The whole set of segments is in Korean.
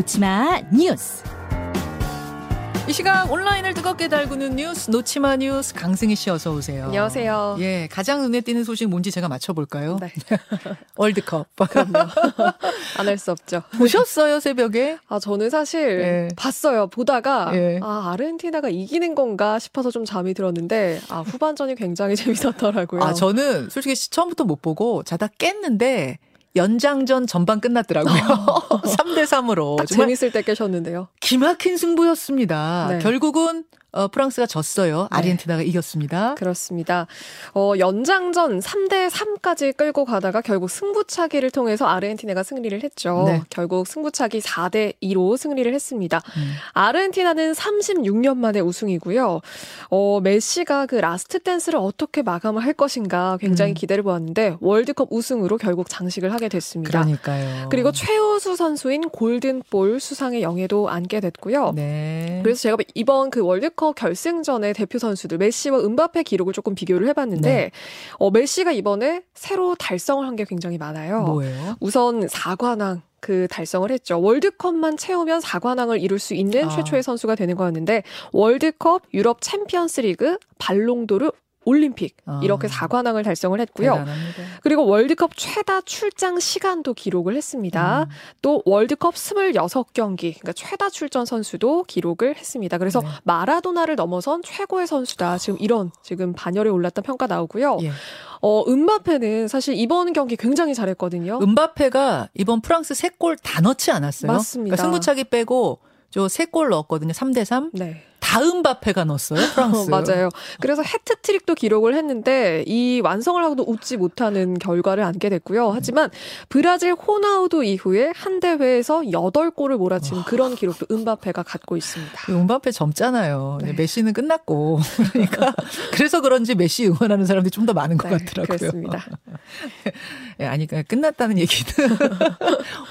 놓치마 뉴스. 이 시각 온라인을 뜨겁게 달구는 뉴스 놓치마 뉴스 강승희 씨 어서 오세요. 안녕하세요. 예, 가장 눈에 띄는 소식 뭔지 제가 맞춰볼까요? 네. 월드컵. 그럼요. 안 할 수 없죠. 보셨어요 새벽에? 아, 저는 사실 예. 봤어요. 보다가 예. 아, 아르헨티나가 이기는 건가 싶어서 좀 잠이 들었는데 아, 후반전이 굉장히 재밌었더라고요. 아 저는 솔직히 시- 처음부터 못 보고 자다 깼는데 연장전 전반 끝났더라고요. 3대 3으로 딱 정말 재밌을 때 깨셨는데요. 기막힌 승부였습니다. 네. 결국은 어, 프랑스가 졌어요. 네. 아르헨티나가 이겼습니다. 그렇습니다. 어, 연장전 3대 3까지 끌고 가다가 결국 승부차기를 통해서 아르헨티나가 승리를 했죠. 네. 결국 승부차기 4대 2로 승리를 했습니다. 음. 아르헨티나는 36년 만에 우승이고요. 어, 메시가 그 last dance를 어떻게 마감을 할 것인가 굉장히 음. 기대를 모았는데 월드컵 우승으로 결국 장식을 하게 됐습니다. 그러니까요. 그리고 최우수 선수인 골든볼 수상의 영예도 안게 됐고요. 네. 그래서 제가 이번 그 월드 컵 결승전의 대표 선수들 메시와 음바페 기록을 조금 비교를 해봤는데 네. 어, 메시가 이번에 새로 달성을 한 게 굉장히 많아요. 뭐예요? 우선 4관왕 그 달성을 했죠. 월드컵만 채우면 4관왕을 이룰 수 있는 아. 최초의 선수가 되는 거였는데 월드컵, 유럽 챔피언스리그, 발롱도르, 올림픽 아. 이렇게 4관왕을 달성을 했고요. 대단합니다. 그리고 월드컵 최다 출장 시간도 기록을 했습니다. 음. 또 월드컵 26경기, 그러니까 최다 출전 선수도 기록을 했습니다. 그래서 네. 마라도나를 넘어선 최고의 선수다. 지금 이런 지금 반열에 올랐던 평가 나오고요. 예. 어, 은바페는 사실 이번 경기 굉장히 잘했거든요. 은바페가 이번 프랑스 세골다 넣지 않았어요? 맞습니다. 그러니까 승부차기 빼고 저세골 넣었거든요. 3대 3. 네. 다 은바페가 넣었어요. 프랑스. 맞아요. 그래서 해트트릭도 기록을 했는데 이 완성을 하고도 웃지 못하는 결과를 안게 됐고요. 하지만 브라질 호나우두 이후에 한 대회에서 8골을 몰아치는 그런 기록도 은바페가 갖고 있습니다. 은바페 젊잖아요. 네. 메시는 끝났고. 그러니까 그래서 그런지 메시 응원하는 사람들이 좀 더 많은 것 네, 같더라고요. 그렇습니다. 예, 아니 그러니까 끝났다는 얘기는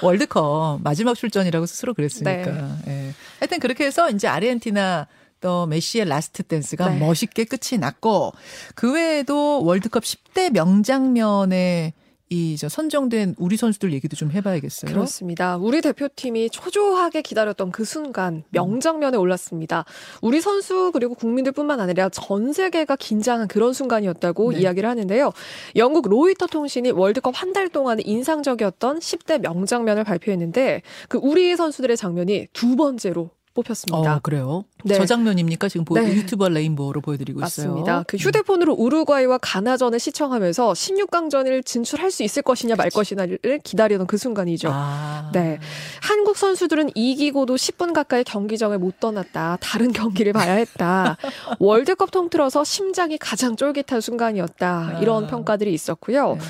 월드컵 마지막 출전이라고 스스로 그랬으니까. 네. 예. 하여튼 그렇게 해서 이제 아르헨티나 또 메시의 last dance가 네. 멋있게 끝이 났고 그 외에도 월드컵 10대 명장면에 이저 선정된 우리 선수들 얘기도 좀 해봐야겠어요. 그렇습니다. 우리 대표팀이 초조하게 기다렸던 그 순간 명장면에 올랐습니다. 우리 선수 그리고 국민들뿐만 아니라 전 세계가 긴장한 그런 순간이었다고 네. 이야기를 하는데요. 영국 로이터 통신이 월드컵 한 달 동안 인상적이었던 10대 명장면을 발표했는데 그 우리 선수들의 장면이 두 번째로 뽑혔습니다. 어, 그래요? 네. 저 장면입니까? 지금 보, 네. 유튜버 레인보우로 보여드리고 있어요. 맞습니다. 그 휴대폰으로 우루과이와 가나전을 시청하면서 16강전을 진출할 수 있을 것이냐 말 것이냐를 기다리던 그 순간이죠. 아. 네. 한국 선수들은 이기고도 10분 가까이 경기장을 못 떠났다. 다른 경기를 봐야 했다. 월드컵 통틀어서 심장이 가장 쫄깃한 순간이었다. 이런 아. 평가들이 있었고요. 네.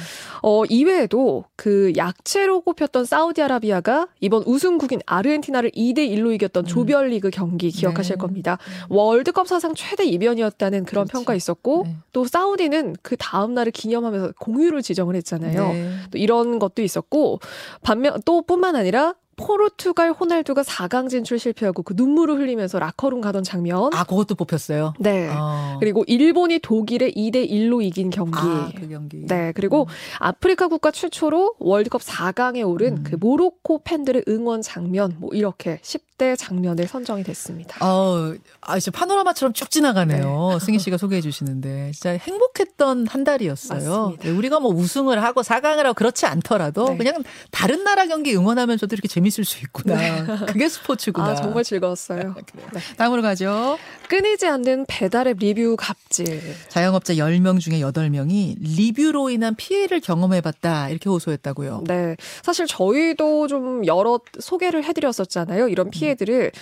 어, 이외에도 그 약체로 꼽혔던 사우디아라비아가 이번 우승국인 아르헨티나를 2대 1로 이겼던 음. 조별 리그 경기 기억하실 네. 겁니다. 월드컵 사상 최대 이변이었다는 그런 그렇지. 평가 있었고 네. 또 사우디는 그 다음 날을 기념하면서 공휴를 지정을 했잖아요. 네. 또 이런 것도 있었고 반면 또 뿐만 아니라 포르투갈 호날두가 4강 진출 실패하고 그 눈물을 흘리면서 라커룸 가던 장면. 아, 그것도 뽑혔어요. 네. 어. 그리고 일본이 독일에 2대 1로 이긴 경기. 아, 그 경기. 네, 그리고 아프리카 국가 최초로 월드컵 4강에 오른 음. 그 모로코 팬들의 응원 장면, 뭐 이렇게 10대 장면에 선정이 됐습니다. 어, 아, 진짜 파노라마처럼 쭉 지나가네요. 승희 씨가 소개해 주시는데. 진짜 행복했던 한 달이었어요. 네, 우리가 뭐 우승을 하고 4강을 하고 그렇지 않더라도 네. 그냥 다른 나라 경기 응원하면서도 이렇게 재밌을 수 있구나. 그게 스포츠구나. 아, 정말 즐거웠어요. 네. 다음으로 가죠. 끊이지 않는 배달앱 리뷰 갑질. 자영업자 10명 중에 8명이 리뷰로 인한 피해를 경험해 봤다. 이렇게 호소했다고요. 네. 사실 저희도 좀 여러 소개를 해 드렸었잖아요. 이런 피해 들을.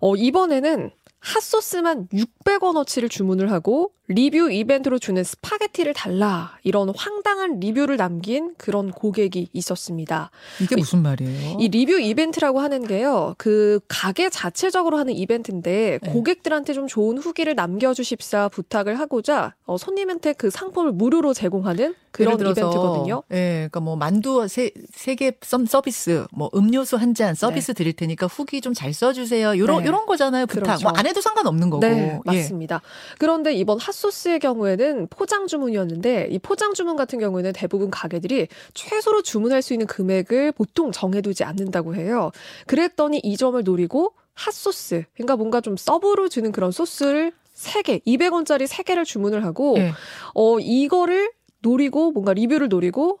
어, 이번에는 핫소스만 600원어치를 주문을 하고 리뷰 이벤트로 주는 스파게티를 달라. 이런 황당한 리뷰를 남긴 그런 고객이 있었습니다. 이게 무슨 말이에요? 이 리뷰 이벤트라고 하는 게요. 그 가게 자체적으로 하는 이벤트인데 네. 고객들한테 좀 좋은 후기를 남겨주십사 부탁을 하고자 어, 손님한테 그 상품을 무료로 제공하는 그런 예를 들어서, 이벤트거든요. 예, 그러니까 뭐 만두 세개 서비스, 뭐 음료수 한 잔 서비스 드릴 테니까 후기 좀 잘 써주세요. 요런 네. 요런 거잖아요. 부탁. 그렇죠. 뭐안 해도 상관없는 거고. 네, 예. 맞습니다. 그런데 이번 핫소스의 경우에는 포장 주문이었는데 이 포장 주문 같은 경우에는 대부분 가게들이 최소로 주문할 수 있는 금액을 보통 정해두지 않는다고 해요. 그랬더니 이 점을 노리고 핫소스, 그러니까 뭔가 좀 서브로 주는 그런 소스를 3개, 200원짜리 3개를 주문을 하고 예. 어 이거를 노리고 뭔가 리뷰를 노리고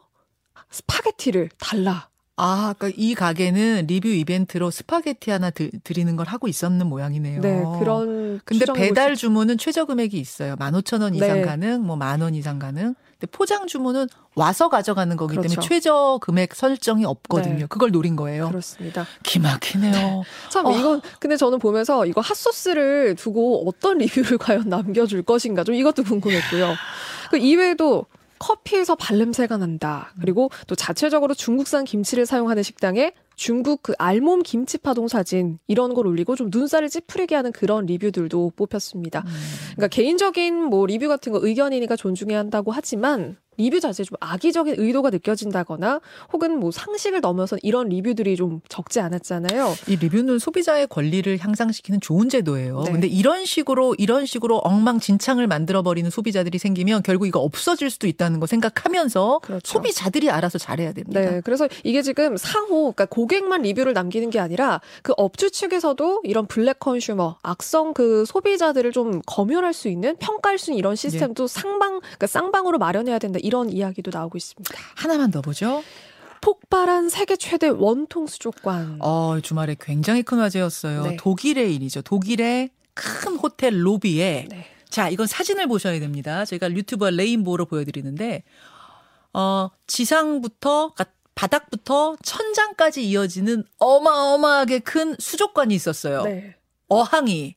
스파게티를 달라. 아, 그러니까 이 가게는 리뷰 이벤트로 스파게티 하나 드, 리는 걸 하고 있었는 모양이네요. 네, 그런 근데 배달 주문은 최저 금액이 있어요. 15,000원 이상 네. 가능, 뭐 만 원 이상 가능. 근데 포장 주문은 와서 가져가는 거기 그렇죠. 때문에 최저 금액 설정이 없거든요. 네. 그걸 노린 거예요. 그렇습니다. 기막히네요. 참 어. 이건 근데 저는 보면서 이거 핫소스를 두고 어떤 리뷰를 과연 남겨줄 것인가 좀 이것도 궁금했고요. 그 이외에도 커피에서 발냄새가 난다. 그리고 또 자체적으로 중국산 김치를 사용하는 식당에 중국 그 알몸 김치 파동 사진 이런 걸 올리고 좀 눈살을 찌푸리게 하는 그런 리뷰들도 뽑혔습니다. 그러니까 개인적인 뭐 리뷰 같은 거 의견이니까 존중해야 한다고 하지만 리뷰 자체에 좀 악의적인 의도가 느껴진다거나 혹은 뭐 상식을 넘어선 이런 리뷰들이 좀 적지 않았잖아요. 이 리뷰는 소비자의 권리를 향상시키는 좋은 제도예요. 네. 근데 이런 식으로 이런 식으로 엉망진창을 만들어 버리는 소비자들이 생기면 결국 이거 없어질 수도 있다는 거 생각하면서 그렇죠. 소비자들이 알아서 잘해야 됩니다. 네, 그래서 이게 지금 상호, 그러니까 고객만 리뷰를 남기는 게 아니라 그 업주 측에서도 이런 블랙 컨슈머, 악성 그 소비자들을 좀 검열할 수 있는 평가할 수 있는 이런 시스템도 상방, 그러니까 쌍방으로 마련해야 된다 이런 이야기도 나오고 있습니다. 하나만 더 보죠. 폭발한 세계 최대 원통 수족관. 어, 주말에 굉장히 큰 화제였어요. 네. 독일의 일이죠. 독일의 큰 호텔 로비에 네. 자, 이건 사진을 보셔야 됩니다. 제가 유튜버 레인보우로 보여드리는데, 어, 지상부터, 그러니까 바닥부터 천장까지 이어지는 어마어마하게 큰 수족관이 있었어요. 네. 어항이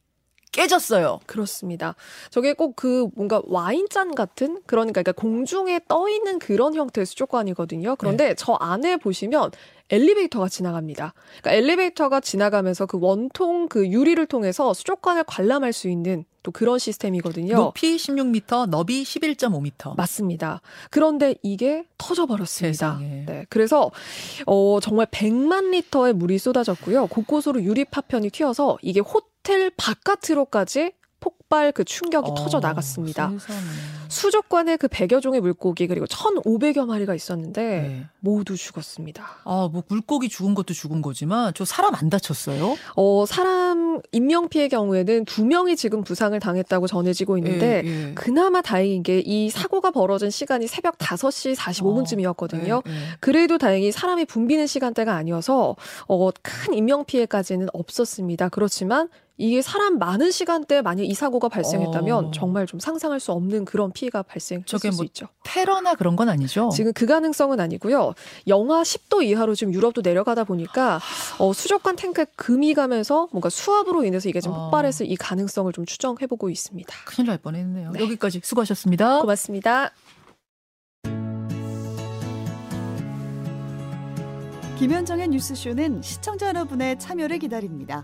깨졌어요. 그렇습니다. 저게 꼭 그 뭔가 와인잔 같은 그러니까 그러니까 공중에 떠 있는 그런 형태의 수족관이거든요. 그런데 저 안에 보시면 엘리베이터가 지나갑니다. 그러니까 엘리베이터가 지나가면서 그 원통 그 유리를 통해서 수족관을 관람할 수 있는 또 그런 시스템이거든요. 높이 16m, 너비 11.5m. 맞습니다. 그런데 이게 터져버렸습니다. 세상에. 네, 그래서 어, 정말 100만 리터의 물이 쏟아졌고요. 곳곳으로 유리 파편이 튀어서 이게 호텔 바깥으로까지 폭발 그 충격이 터져 나갔습니다. 어, 세상에. 수족관에 그 100여 종의 물고기 그리고 1,500여 마리가 있었는데 네. 모두 죽었습니다. 아, 뭐 물고기 죽은 것도 죽은 거지만 저 사람 안 다쳤어요? 어, 사람 인명 피해 경우에는 두 명이 지금 부상을 당했다고 전해지고 있는데 예, 예. 그나마 다행인 게 이 사고가 벌어진 시간이 새벽 5시 45분쯤이었거든요. 예, 예. 그래도 다행히 사람이 붐비는 시간대가 아니어서 어, 큰 인명 피해까지는 없었습니다. 그렇지만 이게 사람 많은 시간대에 만약 이 사고가 발생했다면 어. 정말 좀 상상할 수 없는 그런 피해가 발생했을 저게 수뭐 있죠. 테러나 그런 건 아니죠? 지금 그 가능성은 아니고요. 영하 10도 이하로 지금 유럽도 내려가다 보니까 어, 수족관 탱크에 금이 가면서 뭔가 수압으로 인해서 이게 좀 어. 폭발했을 이 가능성을 좀 추정해보고 있습니다. 큰일 날 뻔했네요. 네. 여기까지 수고하셨습니다. 고맙습니다. 김현정의 뉴스쇼는 시청자 여러분의 참여를 기다립니다.